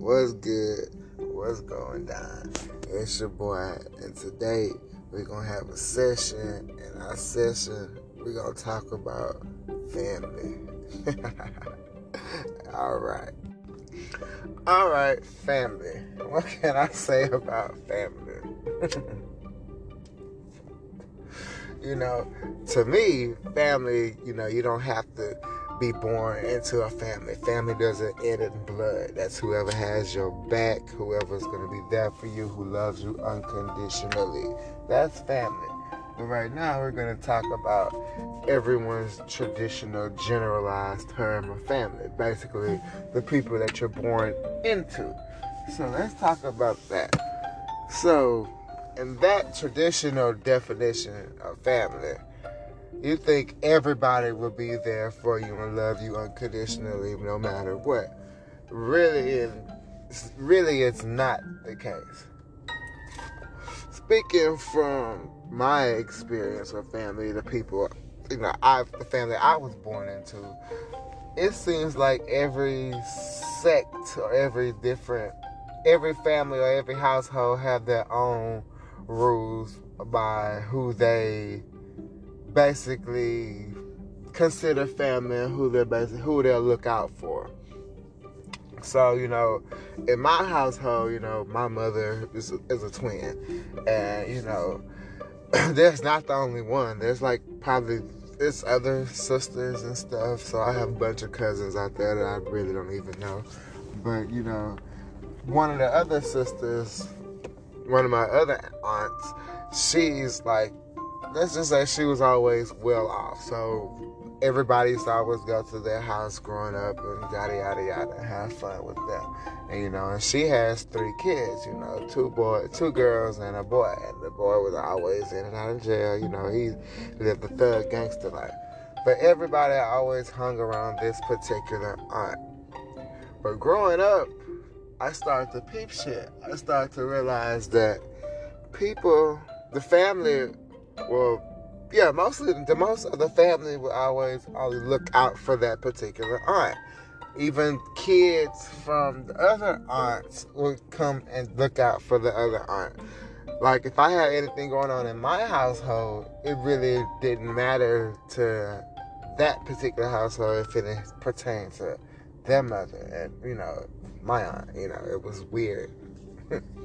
What's good? What's going down? It's your boy, and today we're gonna have a session. In our session, we're gonna talk about family. All right. All right, family. What can I say about family? you know, to me, family, you know, you don't have to be born into a family. Family doesn't end in blood. That's whoever has your back, whoever's going to be there for you, who loves you unconditionally. That's family. But right now, we're going to talk about everyone's traditional generalized term of family. Basically, the people that you're born into. So let's talk about that. So, in that traditional definition of family, you think everybody will be there for you and love you unconditionally no matter what. Really, really, it's not the case. Speaking from my experience with family, the people, you know, I the family I was born into, it seems like every sect or every different, every family or every household have their own rules by who they basically consider family and who they're basically who they'll look out for. So you know, in my household, you know, my mother is is a twin, and you know, there's not the only one. There's like probably it's other sisters and stuff. So I have a bunch of cousins out there that I really don't even know. But you know, one of the other sisters, one of my other aunts, she's like let's just say she was always well off. So everybody always go to their house growing up and yada yada yada have fun with them. And you know, and she has three kids, you know, two boy two girls and a boy. And the boy was always in and out of jail, you know, he lived the thug gangster life. But everybody always hung around this particular aunt. But growing up, I started to peep shit. I started to realize that people, the family well, yeah, mostly the most of the family would always always look out for that particular aunt. Even kids from the other aunts would come and look out for the other aunt. Like if I had anything going on in my household, it really didn't matter to that particular household if it pertained to their mother and you know my aunt. You know, it was weird.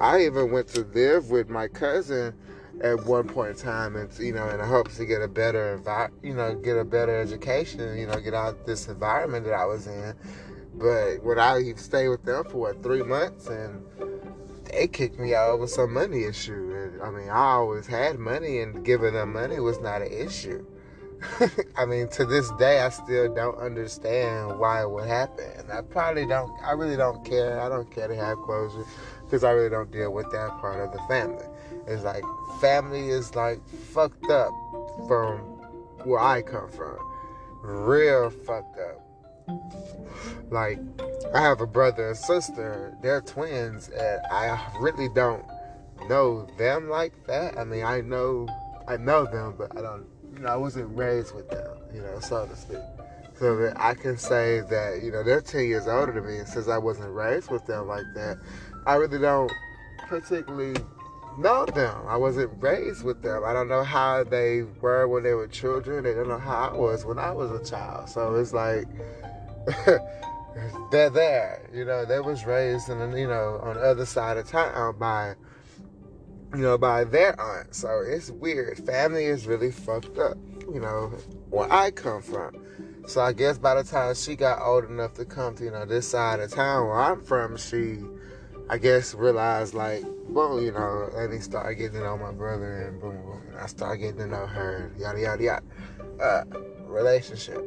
I even went to live with my cousin at one point in time, and you know, in hopes to get a better, envi- you know, get a better education, you know, get out this environment that I was in. But when I stayed with them for what, three months, and they kicked me out over some money issue. And, I mean, I always had money, and giving them money was not an issue. I mean, to this day, I still don't understand why it would happen. I probably don't. I really don't care. I don't care to have closure because I really don't deal with that part of the family. It's like family is like fucked up from where I come from. Real fucked up. Like I have a brother and sister, they're twins, and I really don't know them like that. I mean, I know I know them, but I don't. You know, I wasn't raised with them. You know, so to speak. So that I can say that you know they're ten years older than me, and since I wasn't raised with them like that, I really don't particularly know them. I wasn't raised with them. I don't know how they were when they were children. They don't know how I was when I was a child. So it's like they're there. You know, they was raised in you know on the other side of town by you know by their aunt. So it's weird. Family is really fucked up. You know where I come from. So I guess by the time she got old enough to come to you know this side of town where I'm from, she I guess realized like, well, you know, and he started getting to know my brother and boom, boom, and I started getting to know her, yada yada yada. Uh, relationship.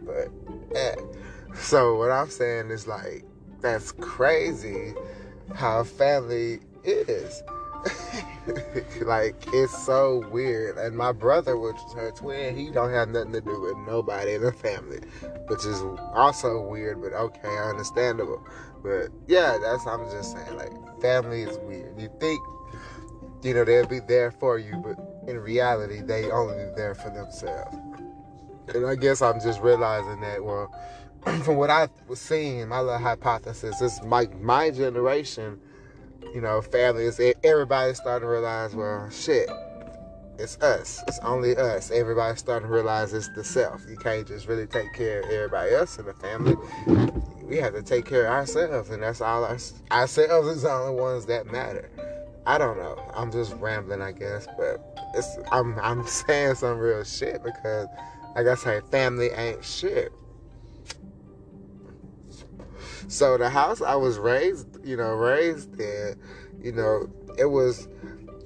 But yeah. So what I'm saying is like that's crazy how family is. like it's so weird. And my brother, which is her twin, he don't have nothing to do with nobody in the family, which is also weird, but okay, understandable. But yeah, that's I'm just saying. Like family is weird. You think you know they'll be there for you, but in reality, they only there for themselves. And I guess I'm just realizing that well, from what I was seeing, my little hypothesis is my my generation, you know, family is everybody's starting to realize, well, shit, it's us. It's only us. Everybody's starting to realize it's the self. You can't just really take care of everybody else in the family. We have to take care of ourselves, and that's all. Our, ourselves is the only ones that matter. I don't know. I'm just rambling, I guess, but it's I'm I'm saying some real shit because, like I say, family ain't shit. So the house I was raised, you know, raised in, you know, it was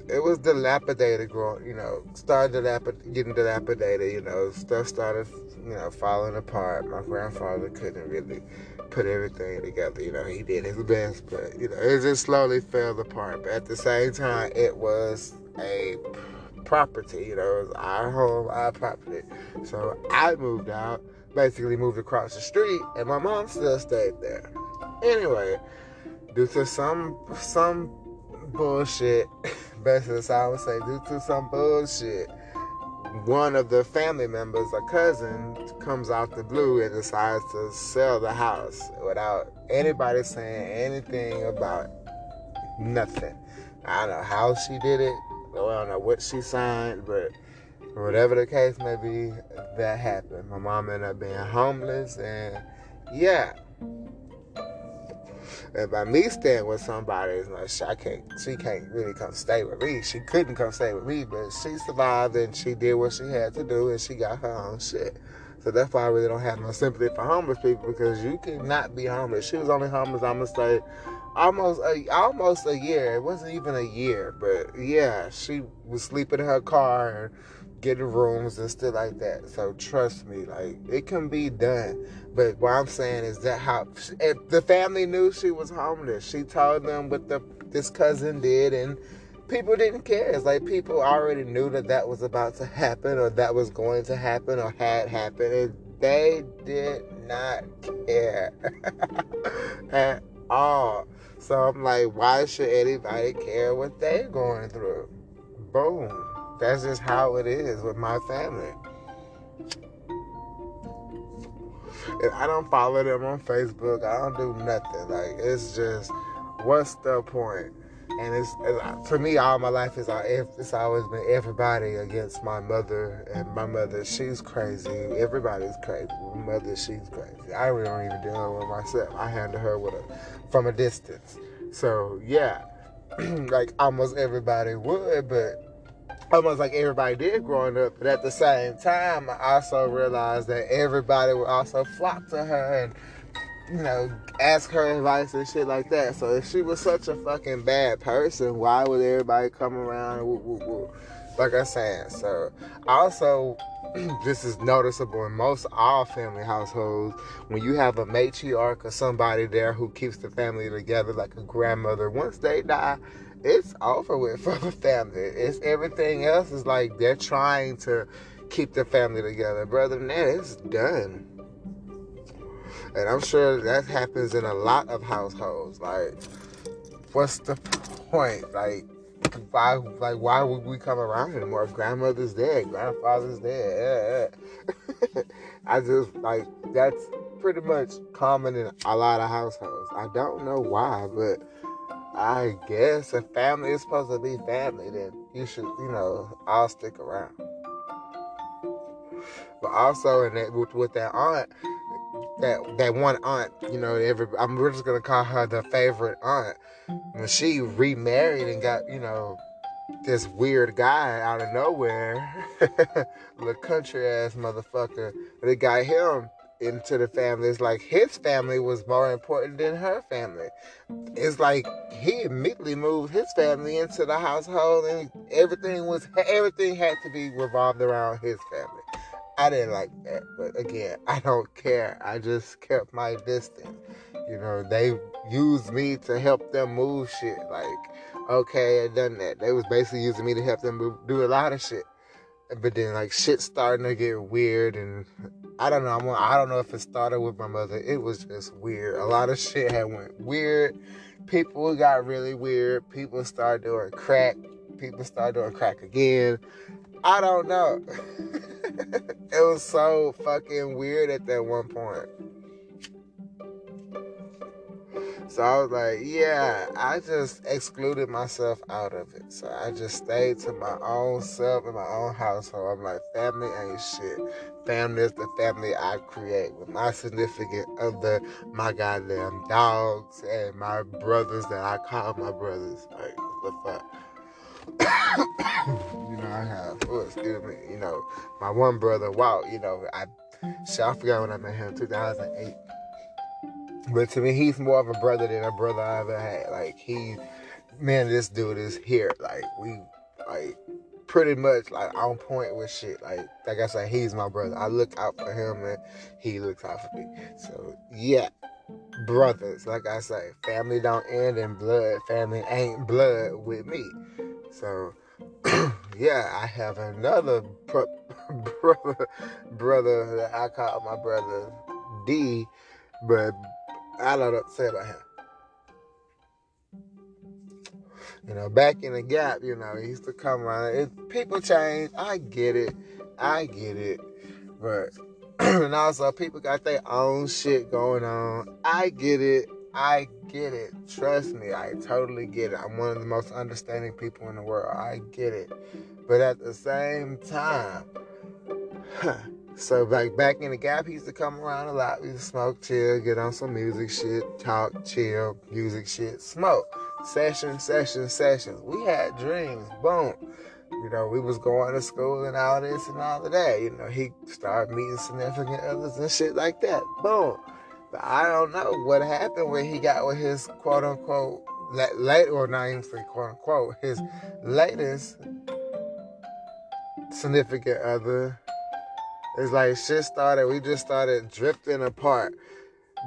it was dilapidated growing, you know, started dilapid- getting dilapidated, you know, stuff started, you know, falling apart. My grandfather couldn't really put everything together, you know, he did his best, but, you know, it just slowly fell apart. But at the same time, it was a property, you know, it was our home, our property. So I moved out, basically moved across the street, and my mom still stayed there. Anyway, due to some, some bullshit, basically, so I would say, due to some bullshit, one of the family members, a cousin, comes out the blue and decides to sell the house without anybody saying anything about nothing. I don't know how she did it. I don't know what she signed, but whatever the case may be, that happened. My mom ended up being homeless, and yeah, and by me staying with somebody, it's like she, I can't, she can't really come stay with me. She couldn't come stay with me, but she survived and she did what she had to do and she got her own shit. So that's why I really don't have no sympathy for homeless people because you cannot be homeless. She was only homeless, I'm gonna say, almost a almost a year. It wasn't even a year, but yeah, she was sleeping in her car and getting rooms and stuff like that. So trust me, like it can be done. But what I'm saying is that how if the family knew she was homeless, she told them what the this cousin did, and people didn't care. It's like people already knew that that was about to happen, or that was going to happen, or had happened, and they did not care at all. So I'm like, why should anybody care what they're going through? Boom. That's just how it is with my family. And I don't follow them on Facebook. I don't do nothing. Like it's just, what's the point? And it's, it's to me, all my life is it's always been everybody against my mother. And my mother, she's crazy. Everybody's crazy. My mother, she's crazy. I really don't even deal with myself. I handle her with a from a distance. So yeah, like almost everybody would, but almost like everybody did growing up. But at the same time, I also realized that everybody would also flock to her and, you know, ask her advice and shit like that. So if she was such a fucking bad person, why would everybody come around? Woo? Like I said, so also this is noticeable in most all family households when you have a matriarch or somebody there who keeps the family together like a grandmother once they die it's over with for the family. It's everything else is like they're trying to keep the family together. Brother than that, it's done. And I'm sure that happens in a lot of households. Like, what's the point? Like, why like why would we come around anymore? Grandmother's dead, grandfather's dead. I just like that's pretty much common in a lot of households. I don't know why, but I guess if family is supposed to be family, then you should, you know, all stick around. But also, in that with, with that aunt, that that one aunt, you know, every I'm we're just gonna call her the favorite aunt. When she remarried and got, you know, this weird guy out of nowhere, the country ass motherfucker, they got him into the family. It's like his family was more important than her family. It's like he immediately moved his family into the household, and everything was everything had to be revolved around his family. I didn't like that, but again, I don't care. I just kept my distance. You know, they used me to help them move shit. Like, okay, I done that. They was basically using me to help them move, do a lot of shit. But then, like, shit starting to get weird, and I don't know. I'm, I don't know if it started with my mother. It was just weird. A lot of shit had went weird. People got really weird. People started doing crack. People started doing crack again. I don't know. it was so fucking weird at that one point. So I was like, yeah, I just excluded myself out of it. So I just stayed to my own self in my own household. I'm like, family ain't shit. Family is the family I create with my significant other, my goddamn dogs, and my brothers that I call my brothers. Like, what the fuck? you know, I have, oh, excuse me, you know, my one brother, Walt, you know, I, shit, I forgot when I met him, 2008. But to me, he's more of a brother than a brother I ever had. Like, he, man, this dude is here. Like, we, like, pretty much, like, on point with shit. Like, like I said, he's my brother. I look out for him and he looks out for me. So, yeah brothers. Like I say, family don't end in blood. Family ain't blood with me. So, yeah, I have another brother, brother that I call my brother D, but I don't know what to say about him. You know, back in the gap, you know, he used to come around. If people change, I get it. I get it. But and also people got their own shit going on. I get it. I get it. Trust me, I totally get it. I'm one of the most understanding people in the world. I get it. But at the same time, so like back in the gap, he used to come around a lot. We smoke, chill, get on some music shit, talk, chill, music shit, smoke. Session, session, sessions. We had dreams. Boom. You know, we was going to school and all this and all of that. You know, he started meeting significant others and shit like that. Boom. But I don't know what happened when he got with his quote unquote late or not even say quote unquote his latest significant other. It's like shit started. We just started drifting apart.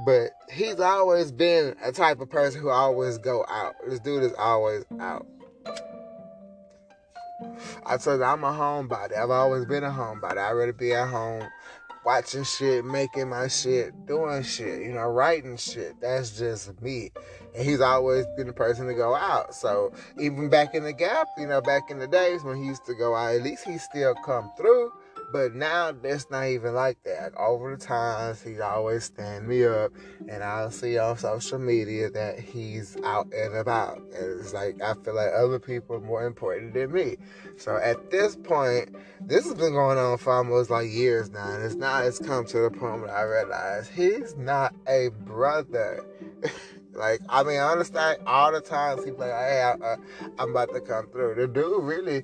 But he's always been a type of person who always go out. This dude is always out. I told you I'm a homebody. I've always been a homebody. I'd rather be at home watching shit, making my shit, doing shit, you know, writing shit. That's just me. And he's always been the person to go out. So even back in the gap, you know, back in the days when he used to go out, at least he still come through. But now it's not even like that. Over the times, he'd always stand me up, and I'll see on social media that he's out and about. And it's like I feel like other people are more important than me. So at this point, this has been going on for almost like years now, and it's now it's come to the point where I realize he's not a brother. Like, I mean, I understand all the times he's like, hey, I, I'm about to come through. The dude really,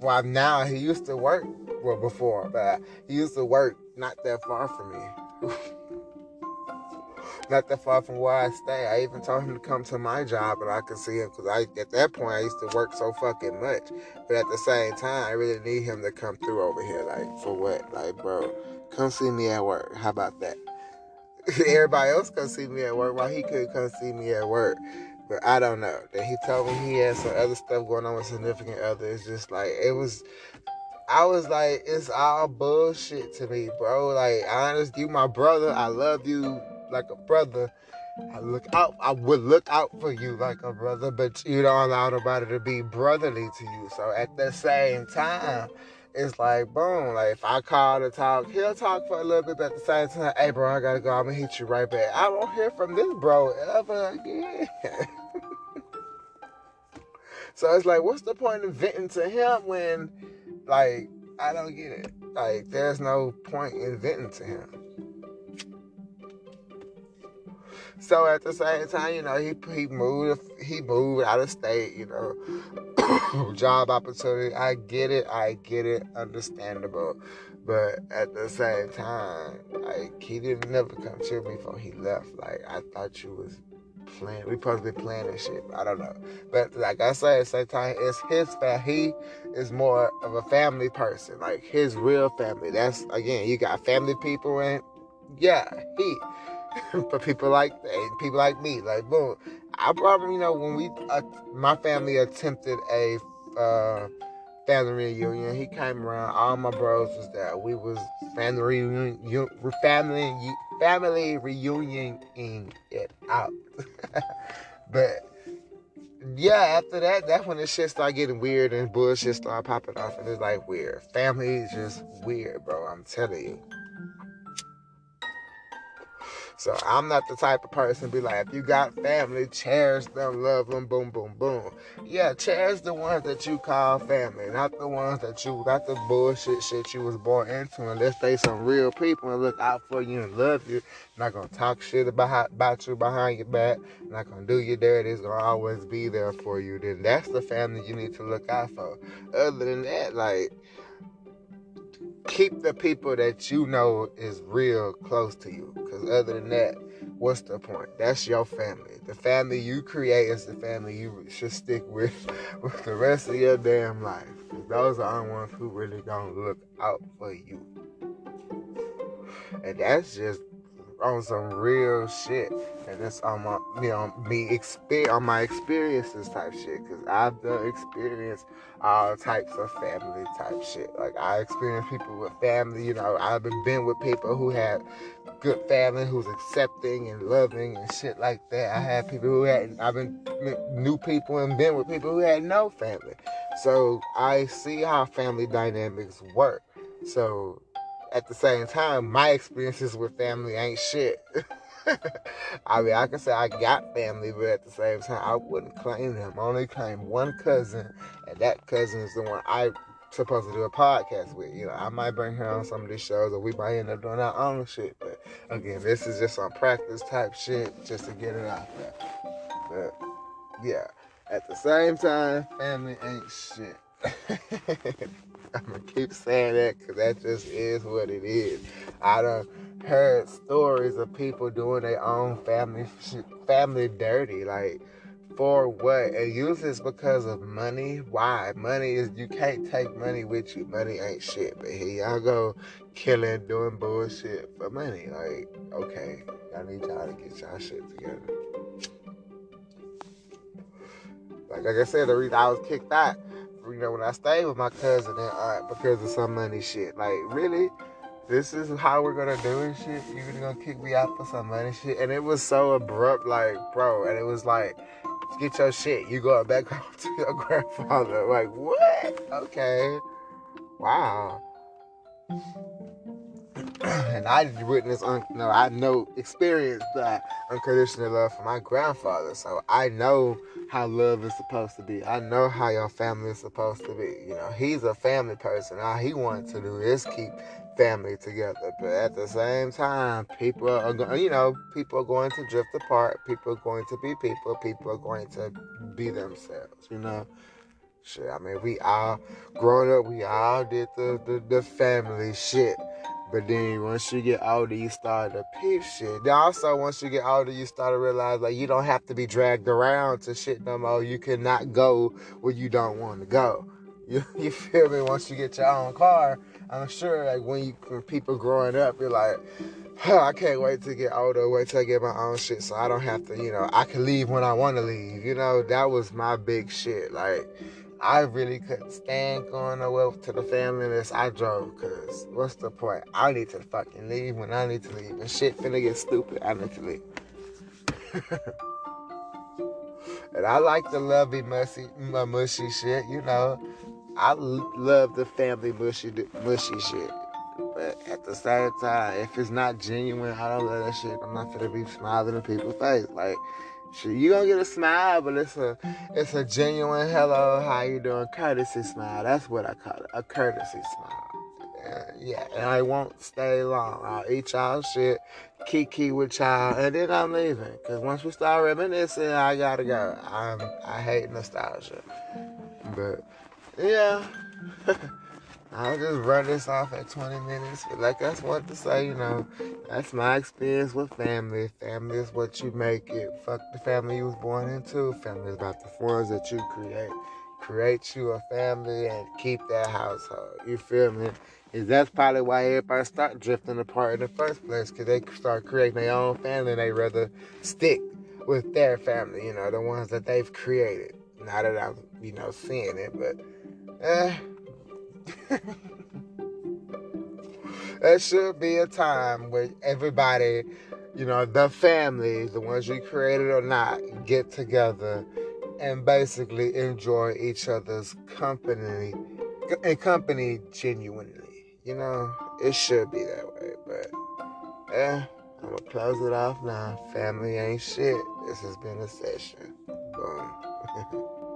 well, now he used to work, well, before, but he used to work not that far from me. not that far from where I stay. I even told him to come to my job, and I could see him because I, at that point, I used to work so fucking much. But at the same time, I really need him to come through over here. Like, for what? Like, bro, come see me at work. How about that? everybody else come see me at work while he couldn't come see me at work. But I don't know. Then he told me he had some other stuff going on with significant other. It's just like it was I was like, it's all bullshit to me, bro. Like, I honest, you my brother. I love you like a brother. I look out I would look out for you like a brother, but you don't allow nobody to be brotherly to you. So at the same time, it's like boom. Like if I call to talk, he'll talk for a little bit, but at the same time, hey bro, I gotta go. I'm gonna hit you right back. I won't hear from this bro ever again. so it's like, what's the point of venting to him when, like, I don't get it. Like, there's no point in venting to him. So at the same time, you know, he he moved he moved out of state, you know, job opportunity. I get it, I get it, understandable. But at the same time, like he didn't never come to me before he left. Like I thought you was playing. We supposed to be playing shit. I don't know. But like I said, at the same time, it's his family. He is more of a family person, like his real family. That's again, you got family people and yeah, he. for people like people like me. Like, boom. I probably, you know, when we, uh, my family attempted a uh, family reunion, he came around. All my bros was there. We was family reunion, family family reunioning it out. but yeah, after that, that's when the shit started getting weird and bullshit started popping off, and it's like weird. Family is just weird, bro. I'm telling you. So I'm not the type of person to be like, if you got family, cherish them, love them, boom, boom, boom. Yeah, cherish the ones that you call family, not the ones that you, not the bullshit shit you was born into. Unless they some real people and look out for you and love you, not gonna talk shit about about you behind your back, not gonna do you dirty. It's gonna always be there for you. Then that's the family you need to look out for. Other than that, like keep the people that you know is real close to you. Because other than that, what's the point? That's your family. The family you create is the family you should stick with with the rest of your damn life. Those are the ones who really gonna look out for you. And that's just on some real shit, and it's on my you know me experience on my experiences type shit. Cause I've done experience all types of family type shit. Like I experienced people with family. You know, I've been been with people who had good family, who's accepting and loving and shit like that. I had people who had I've been new people and been with people who had no family. So I see how family dynamics work. So at the same time, my experiences with family ain't shit. I mean, I can say I got family, but at the same time, I wouldn't claim them. I only claim one cousin, and that cousin is the one I supposed to do a podcast with. You know, I might bring her on some of these shows, or we might end up doing our own shit. But again, this is just some practice type shit, just to get it out there. But yeah, at the same time, family ain't shit. I'm gonna keep saying that because that just is what it is. I done heard stories of people doing their own family family dirty, like for what? And usually it's because of money. Why? Money is you can't take money with you. Money ain't shit. But here y'all go killing, doing bullshit for money. Like, okay, I need y'all to get y'all shit together. Like, like I said, the reason I was kicked out know, when I stayed with my cousin and aunt uh, because of some money shit. Like, really? This is how we're gonna do it shit? You are gonna kick me out for some money shit? And it was so abrupt, like, bro, and it was like, get your shit. You going back home to your grandfather. Like, what? Okay. Wow. and I witnessed, un- no, I know, experienced that unconditional love from my grandfather. So I know how love is supposed to be. I know how your family is supposed to be. You know, he's a family person. All he wants to do is keep family together. But at the same time, people are going, you know, people are going to drift apart. People are going to be people. People are going to be themselves. You know. Shit, I mean, we all growing up, we all did the, the, the family shit. But then once you get older, you start to peep shit. Then also, once you get older, you start to realize like you don't have to be dragged around to shit no more. You cannot go where you don't want to go. You, you feel me? Once you get your own car, I'm sure like when you when people growing up, you're like, huh, I can't wait to get older, wait till I get my own shit, so I don't have to, you know, I can leave when I want to leave. You know, that was my big shit. Like I really couldn't stand going away to the family unless I drove, cause what's the point? I need to fucking leave when I need to leave. And shit finna get stupid, I need to leave. and I like the lovey mushy, uh, mushy shit, you know. I love the family mushy, mushy shit. But at the same time, if it's not genuine, I don't love that shit. I'm not gonna be smiling in people's face. Like, you gonna get a smile, but it's a it's a genuine hello, how you doing, courtesy smile. That's what I call it, a courtesy smile. yeah, and I won't stay long. I'll eat y'all shit, kiki with y'all, and then I'm leaving. Cause once we start reminiscing, I gotta go. I'm I hate nostalgia, but yeah. I'll just run this off at 20 minutes. But like I want to say, you know, that's my experience with family. Family is what you make it. Fuck the family you was born into. Family is about the ones that you create. Create you a family and keep that household. You feel me? Is that's probably why everybody start drifting apart in the first place, because they start creating their own family and they rather stick with their family, you know, the ones that they've created. Now that I'm, you know, seeing it, but eh there should be a time where everybody, you know, the family, the ones you created or not, get together and basically enjoy each other's company and company genuinely. You know, it should be that way, but eh, I'm gonna close it off now. Family ain't shit. This has been a session. Boom.